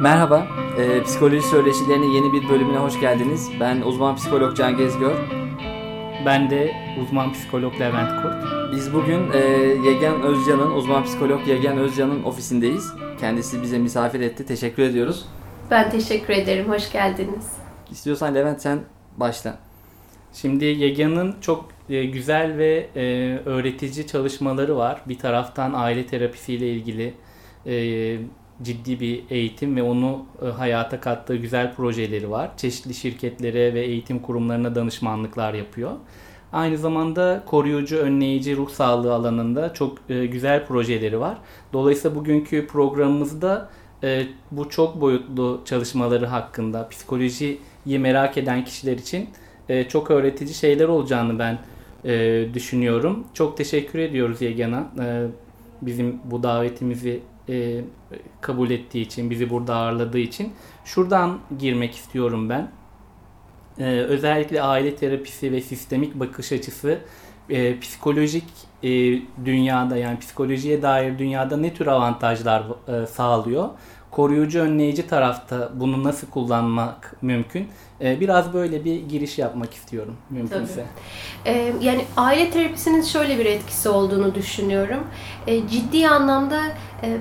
Merhaba, e, Psikoloji Söyleşilerinin yeni bir bölümüne hoş geldiniz. Ben uzman psikolog Can Gezgör. Ben de uzman psikolog Levent Kurt. Biz bugün e, Yegen Özcan'ın, uzman psikolog Yegen Özcan'ın ofisindeyiz. Kendisi bize misafir etti. Teşekkür ediyoruz. Ben teşekkür ederim. Hoş geldiniz. İstiyorsan Levent sen başla. Şimdi Yegan'ın çok e, güzel ve e, öğretici çalışmaları var. Bir taraftan aile terapisiyle ilgili e, ciddi bir eğitim ve onu e, hayata kattığı güzel projeleri var. Çeşitli şirketlere ve eğitim kurumlarına danışmanlıklar yapıyor. Aynı zamanda koruyucu, önleyici ruh sağlığı alanında çok e, güzel projeleri var. Dolayısıyla bugünkü programımızda e, bu çok boyutlu çalışmaları hakkında psikolojiyi merak eden kişiler için çok öğretici şeyler olacağını ben düşünüyorum. Çok teşekkür ediyoruz Yegan'a. Bizim bu davetimizi e, kabul ettiği için, bizi burada ağırladığı için. Şuradan girmek istiyorum ben. E, özellikle aile terapisi ve sistemik bakış açısı e, psikolojik e, dünyada yani psikolojiye dair dünyada ne tür avantajlar e, sağlıyor? Koruyucu önleyici tarafta bunu nasıl kullanmak mümkün? E, biraz böyle bir giriş yapmak istiyorum mümkünse. Ee, yani aile terapisinin şöyle bir etkisi olduğunu düşünüyorum. Ee, ciddi anlamda e,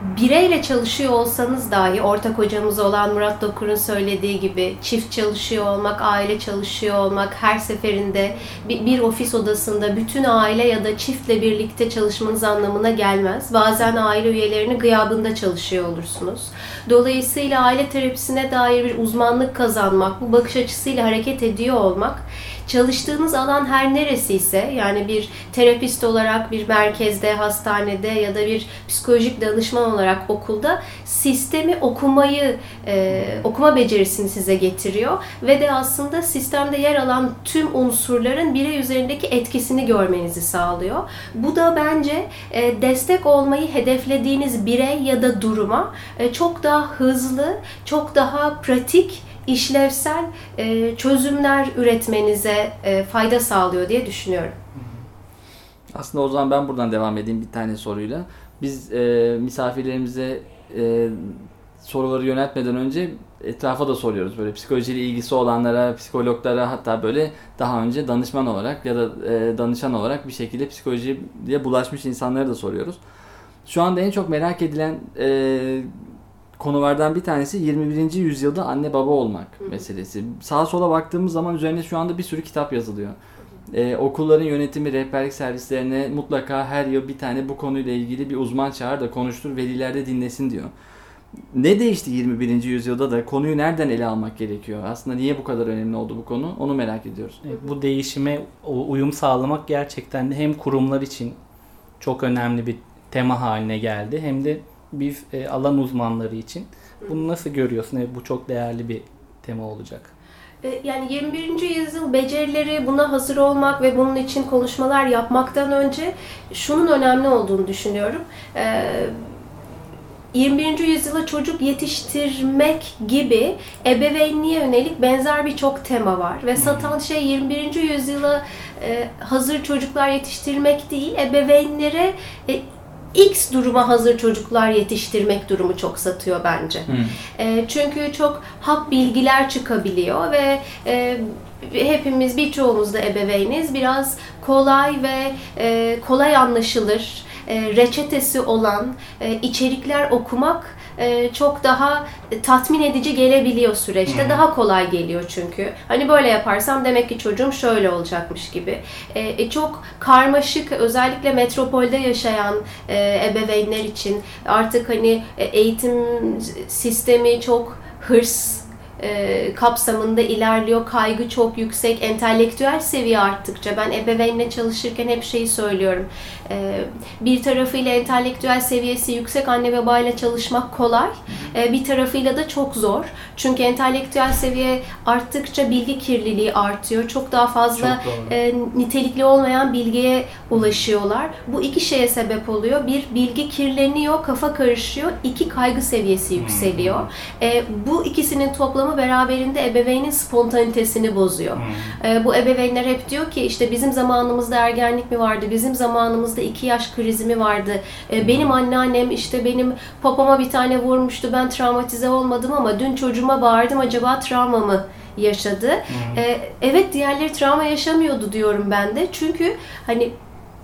bireyle çalışıyor olsanız dahi ortak hocamız olan Murat Dokur'un söylediği gibi çift çalışıyor olmak, aile çalışıyor olmak her seferinde bir, ofis odasında bütün aile ya da çiftle birlikte çalışmanız anlamına gelmez. Bazen aile üyelerinin gıyabında çalışıyor olursunuz. Dolayısıyla aile terapisine dair bir uzmanlık kazanmak, bu bakış açısıyla hareket ediyor olmak çalıştığınız alan her neresi ise yani bir terapist olarak bir merkezde, hastanede ya da bir psikolojik danışman olarak okulda sistemi okumayı, e, okuma becerisini size getiriyor ve de aslında sistemde yer alan tüm unsurların birey üzerindeki etkisini görmenizi sağlıyor. Bu da bence e, destek olmayı hedeflediğiniz birey ya da duruma e, çok daha hızlı, çok daha pratik işlevsel e, çözümler üretmenize e, fayda sağlıyor diye düşünüyorum. Aslında o zaman ben buradan devam edeyim bir tane soruyla. Biz e, misafirlerimize e, soruları yöneltmeden önce etrafa da soruyoruz. Böyle psikolojiyle ilgisi olanlara, psikologlara hatta böyle daha önce danışman olarak ya da e, danışan olarak bir şekilde psikolojiye bulaşmış insanlara da soruyoruz. Şu anda en çok merak edilen e, konulardan bir tanesi 21. yüzyılda anne baba olmak meselesi. Sağa sola baktığımız zaman üzerine şu anda bir sürü kitap yazılıyor. Ee, okulların yönetimi, rehberlik servislerine mutlaka her yıl bir tane bu konuyla ilgili bir uzman çağır da konuştur, veliler de dinlesin diyor. Ne değişti 21. yüzyılda da konuyu nereden ele almak gerekiyor? Aslında niye bu kadar önemli oldu bu konu? Onu merak ediyoruz. Bu değişime uyum sağlamak gerçekten de hem kurumlar için çok önemli bir tema haline geldi hem de biz e, alan uzmanları için. Bunu nasıl görüyorsun? Evet, bu çok değerli bir tema olacak. E, yani 21. yüzyıl becerileri buna hazır olmak ve bunun için konuşmalar yapmaktan önce şunun önemli olduğunu düşünüyorum. 21. E, yüzyıla çocuk yetiştirmek gibi ebeveynliğe yönelik benzer birçok tema var. Ve satan şey 21. yüzyıla e, hazır çocuklar yetiştirmek değil, ebeveynlere X duruma hazır çocuklar yetiştirmek durumu çok satıyor bence. Hmm. E, çünkü çok hap bilgiler çıkabiliyor ve e, hepimiz birçoğumuz da ebeveyniz. Biraz kolay ve e, kolay anlaşılır, e, reçetesi olan e, içerikler okumak e, çok daha tatmin edici gelebiliyor süreçte. Daha kolay geliyor çünkü. Hani böyle yaparsam demek ki çocuğum şöyle olacakmış gibi. E, e, çok karmaşık özellikle metropolde yaşayan ebeveynler için artık hani eğitim sistemi çok hırs e, kapsamında ilerliyor. Kaygı çok yüksek. Entelektüel seviye arttıkça ben ebeveynle çalışırken hep şeyi söylüyorum. E, bir tarafıyla entelektüel seviyesi yüksek anne babayla çalışmak kolay. E, bir tarafıyla da çok zor. Çünkü entelektüel seviye arttıkça bilgi kirliliği artıyor. Çok daha fazla çok e, nitelikli olmayan bilgiye ulaşıyorlar. Bu iki şeye sebep oluyor. Bir, bilgi kirleniyor, kafa karışıyor. İki, kaygı seviyesi yükseliyor. E, bu ikisinin toplamı beraberinde ebeveynin spontanitesini bozuyor. Hmm. Bu ebeveynler hep diyor ki işte bizim zamanımızda ergenlik mi vardı, bizim zamanımızda iki yaş krizi mi vardı, e, benim anneannem işte benim papama bir tane vurmuştu, ben travmatize olmadım ama dün çocuğuma bağırdım acaba travma mı yaşadı? Ee, evet diğerleri travma yaşamıyordu diyorum ben de. Çünkü hani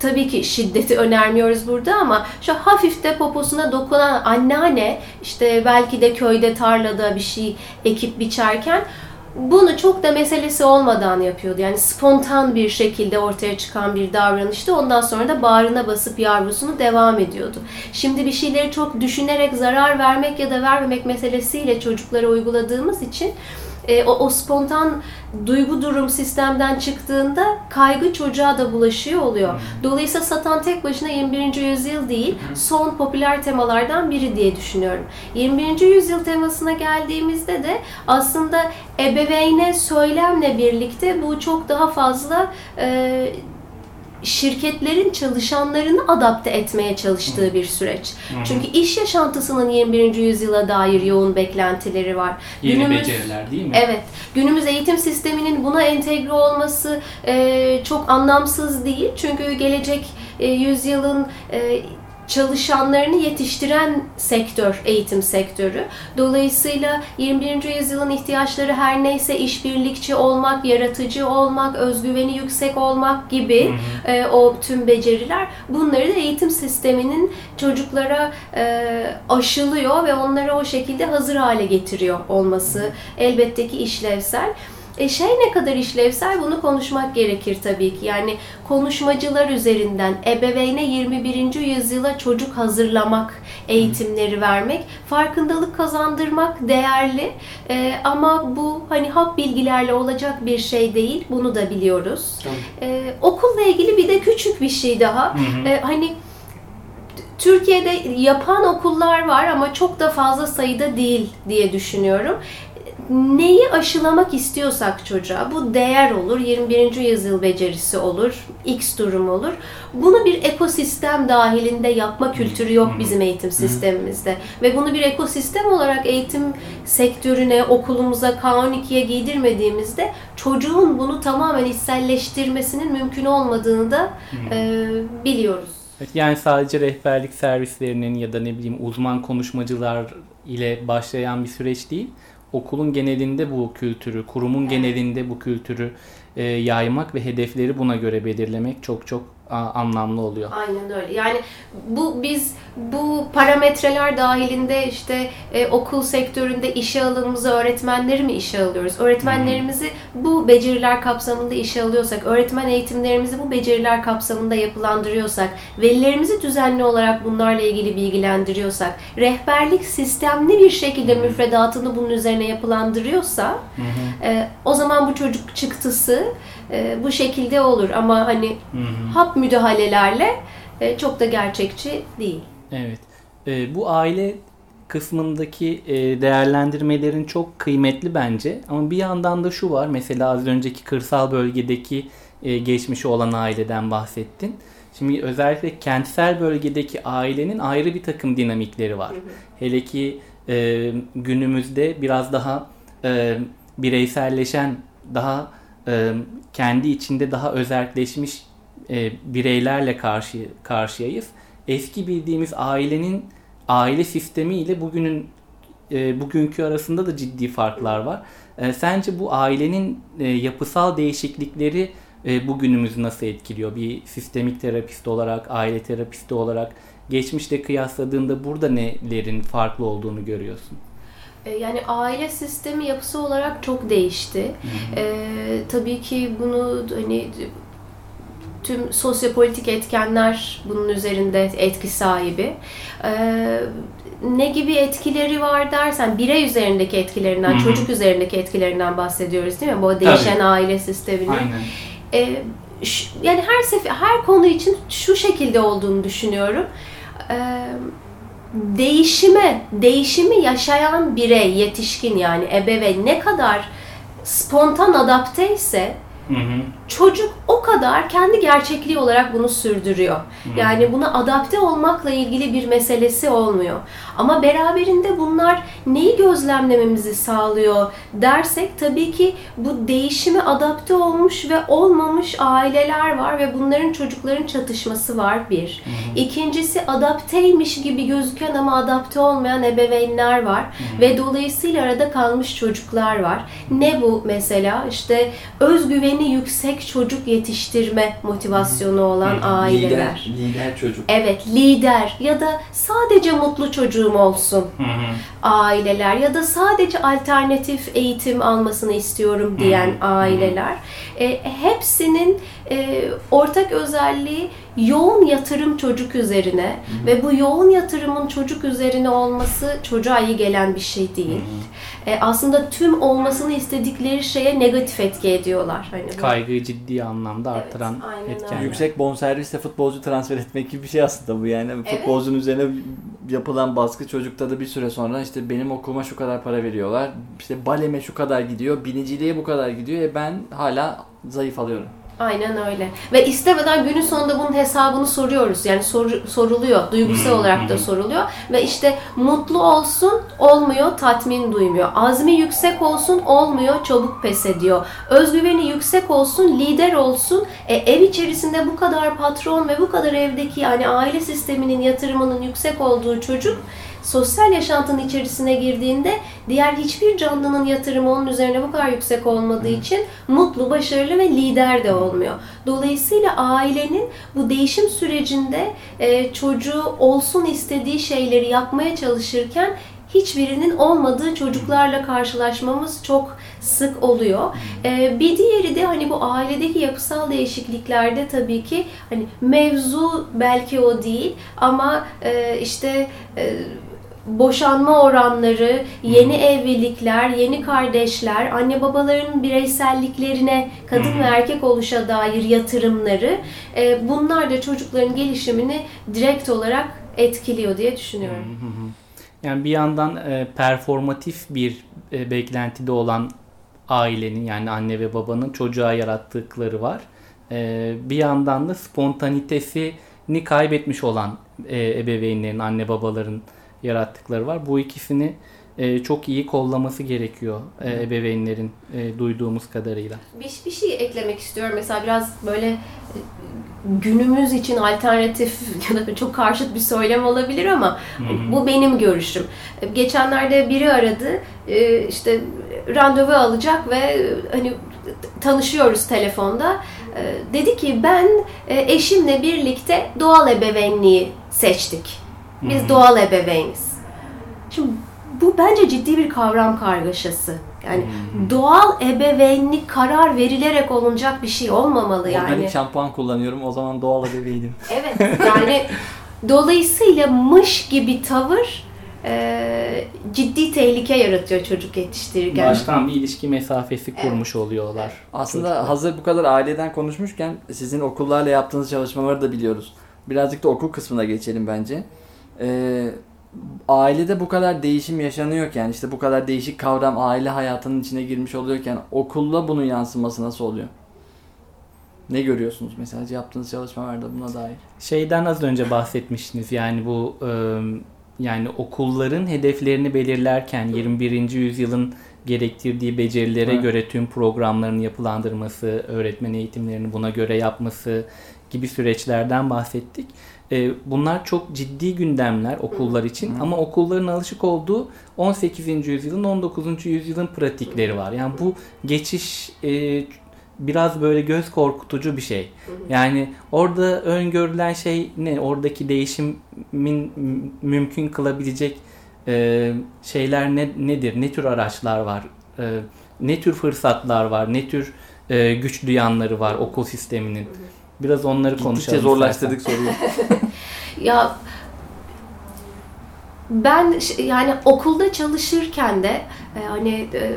tabii ki şiddeti önermiyoruz burada ama şu hafif de poposuna dokunan anneanne işte belki de köyde tarlada bir şey ekip biçerken bunu çok da meselesi olmadan yapıyordu. Yani spontan bir şekilde ortaya çıkan bir davranıştı. Ondan sonra da bağrına basıp yavrusunu devam ediyordu. Şimdi bir şeyleri çok düşünerek zarar vermek ya da vermemek meselesiyle çocuklara uyguladığımız için e, o, o spontan duygu durum sistemden çıktığında kaygı çocuğa da bulaşıyor oluyor. Dolayısıyla satan tek başına 21. yüzyıl değil, son popüler temalardan biri diye düşünüyorum. 21. yüzyıl temasına geldiğimizde de aslında ebeveyne söylemle birlikte bu çok daha fazla e, şirketlerin çalışanlarını adapte etmeye çalıştığı bir süreç. Çünkü iş yaşantısının 21. yüzyıla dair yoğun beklentileri var. Yeni Günümüz- beceriler değil mi? Evet. Günümüz eğitim sisteminin buna entegre olması e, çok anlamsız değil. Çünkü gelecek e, yüzyılın e, çalışanlarını yetiştiren sektör, eğitim sektörü. Dolayısıyla 21. yüzyılın ihtiyaçları her neyse işbirlikçi olmak, yaratıcı olmak, özgüveni yüksek olmak gibi e, o tüm beceriler bunları da eğitim sisteminin çocuklara e, aşılıyor ve onları o şekilde hazır hale getiriyor olması elbette ki işlevsel. E şey ne kadar işlevsel bunu konuşmak gerekir tabii ki. Yani konuşmacılar üzerinden ebeveyne 21. yüzyıla çocuk hazırlamak, eğitimleri vermek, farkındalık kazandırmak değerli. E, ama bu hani hap bilgilerle olacak bir şey değil. Bunu da biliyoruz. E, okulla ilgili bir de küçük bir şey daha. E, hani Türkiye'de yapan okullar var ama çok da fazla sayıda değil diye düşünüyorum. Neyi aşılamak istiyorsak çocuğa, bu değer olur, 21. yüzyıl becerisi olur, X durum olur. Bunu bir ekosistem dahilinde yapma kültürü yok bizim eğitim sistemimizde. Ve bunu bir ekosistem olarak eğitim sektörüne, okulumuza, K12'ye giydirmediğimizde çocuğun bunu tamamen içselleştirmesinin mümkün olmadığını da e, biliyoruz. Yani sadece rehberlik servislerinin ya da ne bileyim uzman konuşmacılar ile başlayan bir süreç değil. Okulun genelinde bu kültürü, kurumun genelinde bu kültürü e, yaymak ve hedefleri buna göre belirlemek çok çok anlamlı oluyor. Aynen öyle. Yani bu biz bu parametreler dahilinde işte e, okul sektöründe işe alımımızı öğretmenleri mi işe alıyoruz? Öğretmenlerimizi bu beceriler kapsamında işe alıyorsak, öğretmen eğitimlerimizi bu beceriler kapsamında yapılandırıyorsak, velilerimizi düzenli olarak bunlarla ilgili bilgilendiriyorsak, rehberlik sistemli bir şekilde müfredatını bunun üzerine yapılandırıyorsa, e, o zaman bu çocuk çıktısı e, bu şekilde olur. Ama hani hap müdahalelerle e, çok da gerçekçi değil. Evet. E, bu aile kısmındaki e, değerlendirmelerin çok kıymetli bence. Ama bir yandan da şu var. Mesela az önceki kırsal bölgedeki e, geçmişi olan aileden bahsettin. Şimdi özellikle kentsel bölgedeki ailenin ayrı bir takım dinamikleri var. Hele ki e, günümüzde biraz daha e, bireyselleşen, daha kendi içinde daha özelleşmiş e, bireylerle karşı karşıyayız. Eski bildiğimiz ailenin aile sistemi ile bugünün bugünkü arasında da ciddi farklar var. Sence bu ailenin yapısal değişiklikleri bugünümüzü nasıl etkiliyor? Bir sistemik terapist olarak, aile terapisti olarak geçmişte kıyasladığında burada nelerin farklı olduğunu görüyorsun? E, Yani aile sistemi yapısı olarak çok değişti. Ee, tabii ki bunu hani tüm sosyopolitik etkenler bunun üzerinde etki sahibi. Ee, ne gibi etkileri var dersen birey üzerindeki etkilerinden, Hı hı. çocuk üzerindeki etkilerinden bahsediyoruz değil mi? Bu değişen Tabii. aile sisteminin. Aynen. Ee, yani her sefer her konu için şu şekilde olduğunu düşünüyorum. Ee, değişime, değişimi yaşayan birey, yetişkin yani ebeveyn ne kadar spontan adapte ise Hı hı. Çocuk o kadar kendi gerçekliği olarak bunu sürdürüyor. Yani buna adapte olmakla ilgili bir meselesi olmuyor. Ama beraberinde bunlar neyi gözlemlememizi sağlıyor dersek tabii ki bu değişime adapte olmuş ve olmamış aileler var ve bunların çocukların çatışması var bir. İkincisi adapteymiş gibi gözüken ama adapte olmayan ebeveynler var ve dolayısıyla arada kalmış çocuklar var. Ne bu mesela? İşte özgüveni yüksek çocuk yetiştirme motivasyonu olan aileler. Lider, lider çocuk. Evet, lider ya da sadece mutlu çocuğum olsun aileler ya da sadece alternatif eğitim almasını istiyorum diyen aileler. E, hepsinin e, ortak özelliği yoğun yatırım çocuk üzerine ve bu yoğun yatırımın çocuk üzerine olması çocuğa iyi gelen bir şey değil. E, aslında tüm olmasını istedikleri şeye negatif etki ediyorlar. Hani bu- Kaygıyı ciddi anlamda artıran aynen etkenler. öyle. Yüksek bonservisle futbolcu transfer etmek gibi bir şey aslında bu yani. Evet. Futbolcunun üzerine yapılan baskı çocukta da bir süre sonra işte benim okuluma şu kadar para veriyorlar. işte baleme şu kadar gidiyor. Biniciliğe bu kadar gidiyor. E ben hala zayıf alıyorum. Aynen öyle. Ve istemeden günün sonunda bunun hesabını soruyoruz. Yani soru, soruluyor. Duygusal olarak da soruluyor. Ve işte mutlu olsun olmuyor, tatmin duymuyor. Azmi yüksek olsun olmuyor, çabuk pes ediyor. Özgüveni yüksek olsun, lider olsun. E, ev içerisinde bu kadar patron ve bu kadar evdeki yani aile sisteminin yatırımının yüksek olduğu çocuk sosyal yaşantının içerisine girdiğinde diğer hiçbir canlının yatırımı onun üzerine bu kadar yüksek olmadığı için mutlu, başarılı ve lider de olmuyor. Dolayısıyla ailenin bu değişim sürecinde e, çocuğu olsun istediği şeyleri yapmaya çalışırken hiçbirinin olmadığı çocuklarla karşılaşmamız çok sık oluyor. E, bir diğeri de hani bu ailedeki yapısal değişikliklerde tabii ki hani mevzu belki o değil ama e, işte e, boşanma oranları, yeni evlilikler, yeni kardeşler, anne babaların bireyselliklerine, kadın ve erkek oluşa dair yatırımları e, bunlar da çocukların gelişimini direkt olarak etkiliyor diye düşünüyorum. Yani bir yandan e, performatif bir e, beklentide olan ailenin yani anne ve babanın çocuğa yarattıkları var. E, bir yandan da spontanitesini kaybetmiş olan e, ebeveynlerin, anne babaların yarattıkları var. Bu ikisini e, çok iyi kollaması gerekiyor e, ebeveynlerin e, duyduğumuz kadarıyla. Bir, bir şey eklemek istiyorum. Mesela biraz böyle e, günümüz için alternatif ya da çok karşıt bir söylem olabilir ama bu benim görüşüm. E, Geçenlerde biri aradı. e, işte randevu alacak ve hani tanışıyoruz telefonda. E, Dedi ki ben e, eşimle birlikte doğal ebeveynliği seçtik. Biz doğal ebeveyniz. Şimdi bu bence ciddi bir kavram kargaşası. Yani doğal ebeveynlik karar verilerek olunacak bir şey olmamalı yani. Organik şampuan kullanıyorum. O zaman doğal ebeveynim. Evet yani dolayısıyla mış gibi tavır e, ciddi tehlike yaratıyor çocuk yetiştirirken. Baştan bir ilişki mesafesi kurmuş oluyorlar. Aslında çocuklar. hazır bu kadar aileden konuşmuşken sizin okullarla yaptığınız çalışmaları da biliyoruz. Birazcık da okul kısmına geçelim bence. Ee, ailede bu kadar değişim yaşanıyorken, işte bu kadar değişik kavram aile hayatının içine girmiş oluyorken okulda bunun yansıması nasıl oluyor? Ne görüyorsunuz mesela yaptığınız çalışmalarda buna dair? Şeyden az önce bahsetmiştiniz yani bu e, yani okulların hedeflerini belirlerken 21. yüzyılın gerektirdiği becerilere Evet. göre tüm programlarını yapılandırması, öğretmen eğitimlerini buna göre yapması gibi süreçlerden bahsettik. E, bunlar çok ciddi gündemler okullar için ama okulların alışık olduğu 18. yüzyılın 19. yüzyılın pratikleri var. Yani bu geçiş e, biraz böyle göz korkutucu bir şey. Yani orada öngörülen şey ne? Oradaki değişimin mümkün kılabilecek e, şeyler ne, nedir? Ne tür araçlar var? E, ne tür fırsatlar var? Ne tür e, güç duyanları var okul sisteminin? Biraz onları Gittikçe konuşalım. zorlaştırdık soruyu. Ya ben yani okulda çalışırken de e, hani e,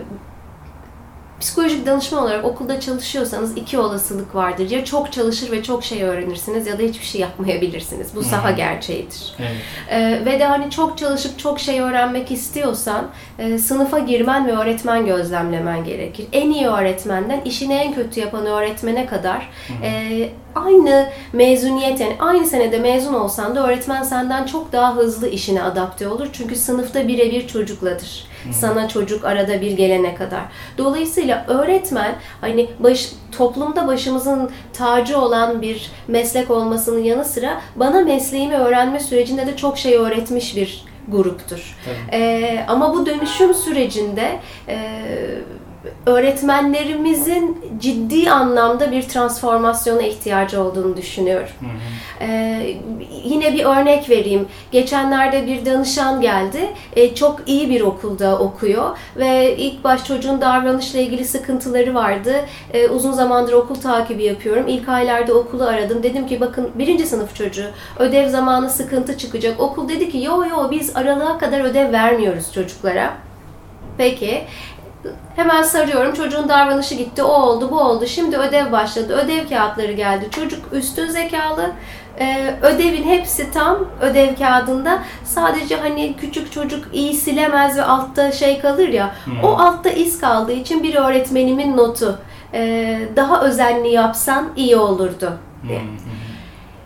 psikolojik danışman olarak okulda çalışıyorsanız iki olasılık vardır. Ya çok çalışır ve çok şey öğrenirsiniz ya da hiçbir şey yapmayabilirsiniz. Bu saha gerçeğidir. Evet. Ee, ve de hani çok çalışıp çok şey öğrenmek istiyorsan e, sınıfa girmen ve öğretmen gözlemlemen gerekir. En iyi öğretmenden işini en kötü yapan öğretmene kadar e, aynı mezuniyet yani aynı senede mezun olsan da öğretmen senden çok daha hızlı işine adapte olur. Çünkü sınıfta birebir çocukladır. Sana çocuk arada bir gelene kadar. Dolayısıyla öğretmen hani baş, toplumda başımızın tacı olan bir meslek olmasının yanı sıra bana mesleğimi öğrenme sürecinde de çok şey öğretmiş bir gruptur. Ee, ama bu dönüşüm sürecinde e, öğretmenlerimizin ciddi anlamda bir transformasyona ihtiyacı olduğunu düşünüyorum. Ee, yine bir örnek vereyim. Geçenlerde bir danışan geldi. Ee, çok iyi bir okulda okuyor ve ilk baş çocuğun davranışla ilgili sıkıntıları vardı. Ee, uzun zamandır okul takibi yapıyorum. İlk aylarda okulu aradım. Dedim ki bakın birinci sınıf çocuğu ödev zamanı sıkıntı çıkacak. Okul dedi ki yo yo biz aralığa kadar ödev vermiyoruz çocuklara. Peki. Hemen sarıyorum. Çocuğun davranışı gitti. O oldu, bu oldu. Şimdi ödev başladı. Ödev kağıtları geldi. Çocuk üstün zekalı. Ee, ödevin hepsi tam ödev kağıdında. Sadece hani küçük çocuk iyi silemez ve altta şey kalır ya. O altta iz kaldığı için bir öğretmenimin notu. Ee, daha özenli yapsan iyi olurdu. diye.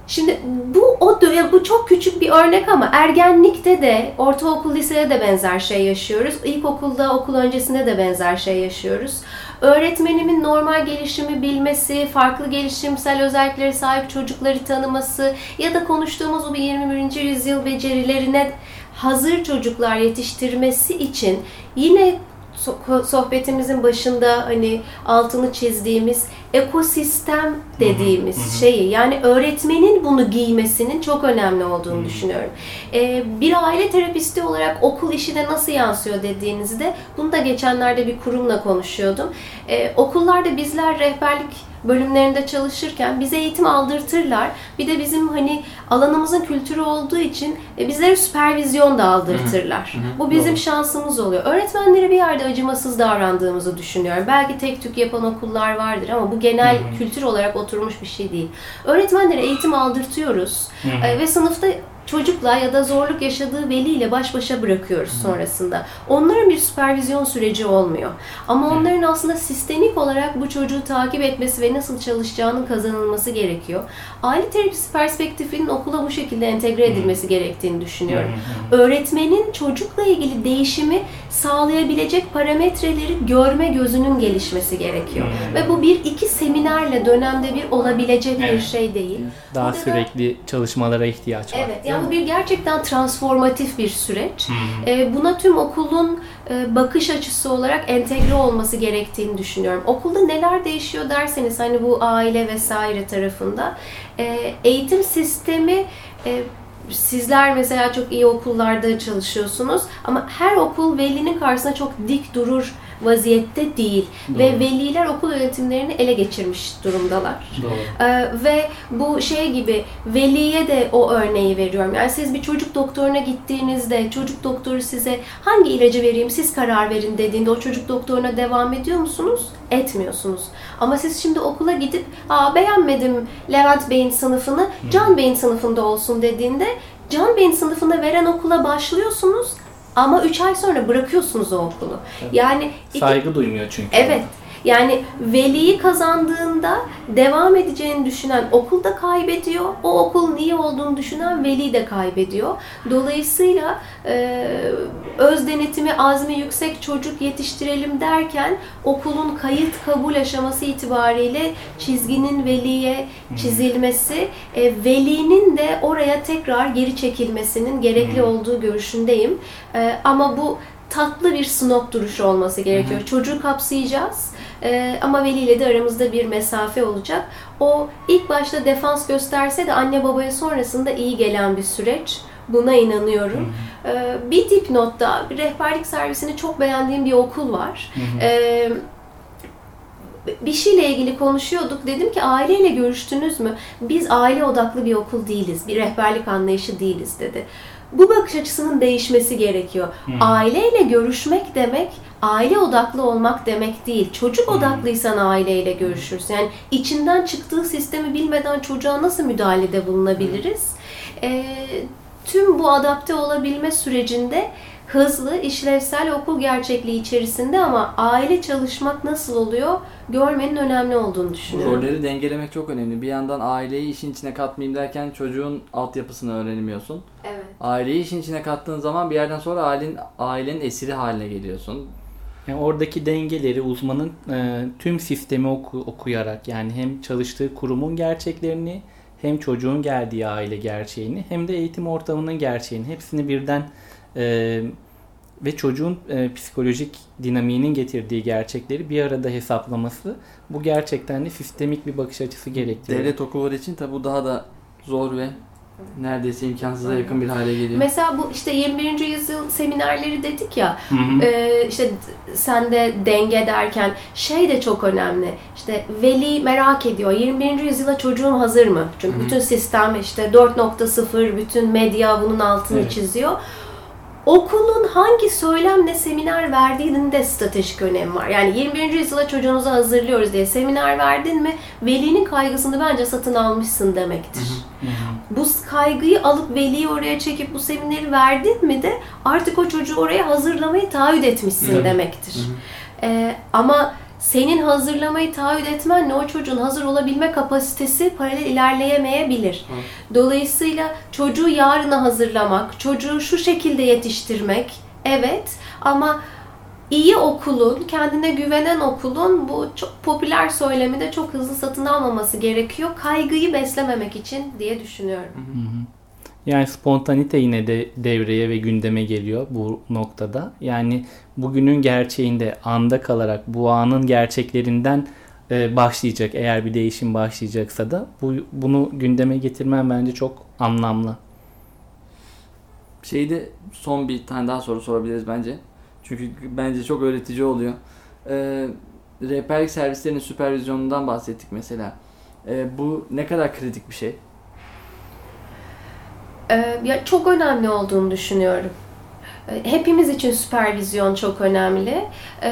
Şimdi bu o dönem bu çok küçük bir örnek ama ergenlikte de ortaokul lisede de benzer şey yaşıyoruz. İlkokulda okul öncesinde de benzer şey yaşıyoruz. Öğretmenimin normal gelişimi bilmesi, farklı gelişimsel özelliklere sahip çocukları tanıması ya da konuştuğumuz bu 21. yüzyıl becerilerine hazır çocuklar yetiştirmesi için yine sohbetimizin başında hani altını çizdiğimiz ekosistem dediğimiz şeyi yani öğretmenin bunu giymesinin çok önemli olduğunu düşünüyorum. Ee, bir aile terapisti olarak okul işine nasıl yansıyor dediğinizde bunu da geçenlerde bir kurumla konuşuyordum. Ee, okullarda bizler rehberlik bölümlerinde çalışırken bize eğitim aldırtırlar. Bir de bizim hani alanımızın kültürü olduğu için e, bizlere süpervizyon da aldırtırlar. Bu bizim şansımız oluyor. Öğretmenlere bir yerde acımasız davrandığımızı düşünüyorum. Belki tek tük yapan okullar vardır ama bu genel kültür olarak oturmuş bir şey değil. Öğretmenlere eğitim aldırtıyoruz E, ve sınıfta çocukla ya da zorluk yaşadığı veliyle baş başa bırakıyoruz sonrasında. Onların bir süpervizyon süreci olmuyor. Ama onların aslında sistemik olarak bu çocuğu takip etmesi ve nasıl çalışacağının kazanılması gerekiyor. Aile terapisi perspektifinin okula bu şekilde entegre edilmesi gerektiğini düşünüyorum. Öğretmenin çocukla ilgili değişimi sağlayabilecek parametreleri görme gözünün gelişmesi gerekiyor. Ve bu bir iki seminerle dönemde bir olabilecek bir şey değil. Daha Burada da- sürekli çalışmalara ihtiyaç var. Evet, yani bir gerçekten transformatif bir süreç. Ee, buna tüm okulun e, bakış açısı olarak entegre olması gerektiğini düşünüyorum. Okulda neler değişiyor derseniz hani bu aile vesaire tarafında e, eğitim sistemi e, Sizler mesela çok iyi okullarda çalışıyorsunuz ama her okul velinin karşısına çok dik durur vaziyette değil ve veliler okul yönetimlerini ele geçirmiş durumdalar. Doğru. Ee, ve bu şey gibi veliye de o örneği veriyorum. Yani siz bir çocuk doktoruna gittiğinizde çocuk doktoru size hangi ilacı vereyim siz karar verin dediğinde o çocuk doktoruna devam ediyor musunuz? Etmiyorsunuz. Ama siz şimdi okula gidip Aa, beğenmedim Levent Bey'in sınıfını Can Bey'in sınıfında olsun dediğinde Can Bey'in sınıfında veren okula başlıyorsunuz ama 3 ay sonra bırakıyorsunuz o okulu. Yani iki- Saygı duymuyor çünkü. Evet. Yani veliyi kazandığında devam edeceğini düşünen okul da kaybediyor. O okulun iyi olduğunu düşünen veli de kaybediyor. Dolayısıyla e, öz denetimi azmi yüksek çocuk yetiştirelim derken okulun kayıt kabul aşaması itibariyle çizginin veliye çizilmesi, e, velinin de oraya tekrar geri çekilmesinin gerekli olduğu görüşündeyim. E, ama bu tatlı bir snob duruşu olması gerekiyor. Çocuğu kapsayacağız ee, ama veliyle de aramızda bir mesafe olacak. O ilk başta defans gösterse de anne babaya sonrasında iyi gelen bir süreç. Buna inanıyorum. Ee, bir dipnotta bir rehberlik servisini çok beğendiğim bir okul var. Ee, bir şeyle ilgili konuşuyorduk. Dedim ki aileyle görüştünüz mü? Biz aile odaklı bir okul değiliz. Bir rehberlik anlayışı değiliz dedi. bu bakış açısının değişmesi gerekiyor. Hmm. Aileyle görüşmek demek aile odaklı olmak demek değil. Çocuk Hmm. odaklıysan aileyle görüşürsün. Yani içinden çıktığı sistemi bilmeden çocuğa nasıl müdahalede bulunabiliriz? Ee, tüm bu adapte olabilme sürecinde hızlı, işlevsel okul gerçekliği içerisinde ama aile çalışmak nasıl oluyor görmenin önemli olduğunu düşünüyorum. rolleri dengelemek çok önemli. Bir yandan aileyi işin içine katmayayım derken çocuğun altyapısını öğrenemiyorsun. Evet. Aileyi işin içine kattığın zaman bir yerden sonra ailenin, ailenin esiri haline geliyorsun. Yani oradaki dengeleri uzmanın e, tüm sistemi oku- okuyarak yani hem çalıştığı kurumun gerçeklerini hem çocuğun geldiği aile gerçeğini hem de eğitim ortamının gerçeğini hepsini birden e, ve çocuğun e, psikolojik dinamiğinin getirdiği gerçekleri bir arada hesaplaması bu gerçekten de sistemik bir bakış açısı gerektiriyor. Devlet okulları için tabi bu daha da zor ve neredeyse imkansıza yakın bir hale geliyor. Mesela bu işte 21. yüzyıl seminerleri dedik ya Hı hı. Ee, işte sen de denge derken şey de çok önemli. İşte veli merak ediyor. 21. yüzyıla çocuğum hazır mı? Çünkü Hı hı. bütün sistem işte 4.0, bütün medya bunun altını Evet. çiziyor. Okulun hangi söylemle seminer verdiğinin de stratejik önemi var. Yani 21. yüzyıla çocuğunuzu hazırlıyoruz diye seminer verdin mi velinin kaygısını bence satın almışsın demektir. Hı hı. Bu kaygıyı alıp veliyi oraya çekip bu semineri verdin mi de artık o çocuğu oraya hazırlamayı taahhüt etmişsin Hı. demektir. Hı hı. Ee, ama senin hazırlamayı taahhüt etmenle o çocuğun hazır olabilme kapasitesi paralel ilerleyemeyebilir. Dolayısıyla çocuğu yarına hazırlamak, çocuğu şu şekilde yetiştirmek evet ama iyi okulun, kendine güvenen okulun bu çok popüler söylemi de çok hızlı satın almaması gerekiyor. Kaygıyı beslememek için diye düşünüyorum. Hı hı. Yani spontanite yine de devreye ve gündeme geliyor bu noktada. Yani bugünün gerçeğinde anda kalarak bu anın gerçeklerinden e, başlayacak eğer bir değişim başlayacaksa da bu bunu gündeme getirmen bence çok anlamlı. Şeyde son bir tane daha soru sorabiliriz bence. Çünkü bence çok öğretici oluyor. Ee, rehberlik servislerinin süpervizyonundan bahsettik mesela. Ee, bu ne kadar kritik bir şey? Ee, ya çok önemli olduğunu düşünüyorum. Ee, Hepimiz için süpervizyon çok önemli. Ee,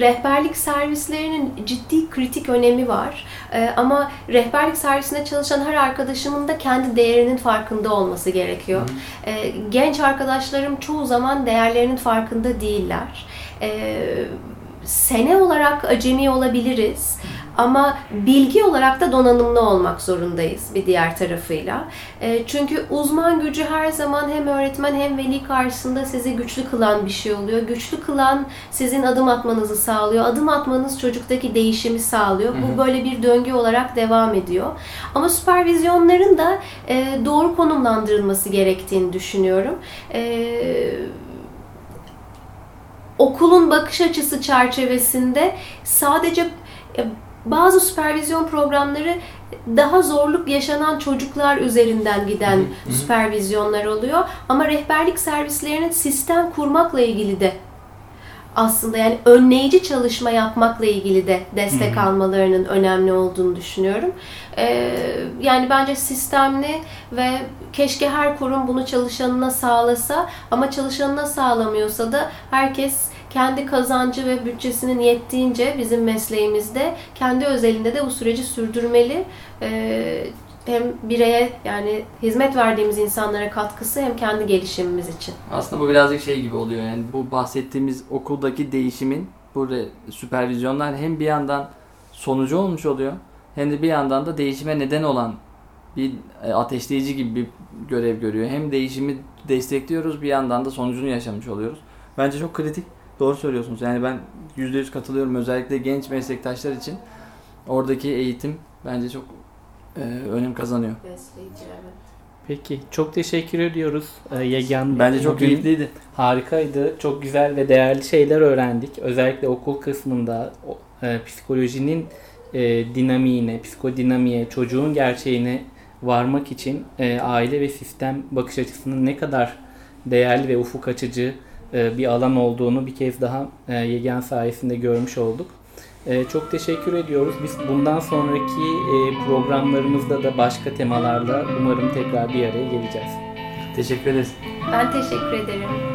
rehberlik servislerinin ciddi kritik önemi var. Ee, ama rehberlik servisinde çalışan her arkadaşımın da kendi değerinin farkında olması gerekiyor. Ee, genç arkadaşlarım çoğu zaman değerlerinin farkında değiller. Ee, sene olarak acemi olabiliriz ama bilgi olarak da donanımlı olmak zorundayız bir diğer tarafıyla. E, çünkü uzman gücü her zaman hem öğretmen hem veli karşısında sizi güçlü kılan bir şey oluyor. Güçlü kılan sizin adım atmanızı sağlıyor. Adım atmanız çocuktaki değişimi sağlıyor. Bu böyle bir döngü olarak devam ediyor. Ama süpervizyonların da e, doğru konumlandırılması gerektiğini düşünüyorum. E, okulun bakış açısı çerçevesinde sadece bazı süpervizyon programları daha zorluk yaşanan çocuklar üzerinden giden süpervizyonlar oluyor. Ama rehberlik servislerinin sistem kurmakla ilgili de aslında yani önleyici çalışma yapmakla ilgili de destek almalarının önemli olduğunu düşünüyorum. Ee, yani bence sistemli ve keşke her kurum bunu çalışanına sağlasa ama çalışanına sağlamıyorsa da herkes kendi kazancı ve bütçesinin yettiğince bizim mesleğimizde kendi özelinde de bu süreci sürdürmeli. Ee, hem bireye yani hizmet verdiğimiz insanlara katkısı hem kendi gelişimimiz için. Aslında bu birazcık şey gibi oluyor yani bu bahsettiğimiz okuldaki değişimin bu re- süpervizyonlar hem bir yandan sonucu olmuş oluyor hem de bir yandan da değişime neden olan bir e, ateşleyici gibi bir görev görüyor. Hem değişimi destekliyoruz bir yandan da sonucunu yaşamış oluyoruz. Bence çok kritik. Doğru söylüyorsunuz. Yani ben %100 katılıyorum. Özellikle genç meslektaşlar için oradaki eğitim bence çok e, önem kazanıyor. Peki çok teşekkür ediyoruz e, Yegyan. Bence çok keyifliydi. Harikaydı. Çok güzel ve değerli şeyler öğrendik. Özellikle okul kısmında e, psikolojinin e, dinamiğine, psikodinamiğe, çocuğun gerçeğine varmak için e, aile ve sistem bakış açısının ne kadar değerli ve ufuk açıcı bir alan olduğunu bir kez daha e, Yegen sayesinde görmüş olduk. E, çok teşekkür ediyoruz. Biz bundan sonraki e, programlarımızda da başka temalarla umarım tekrar bir araya geleceğiz. Teşekkür ederiz. Ben teşekkür ederim.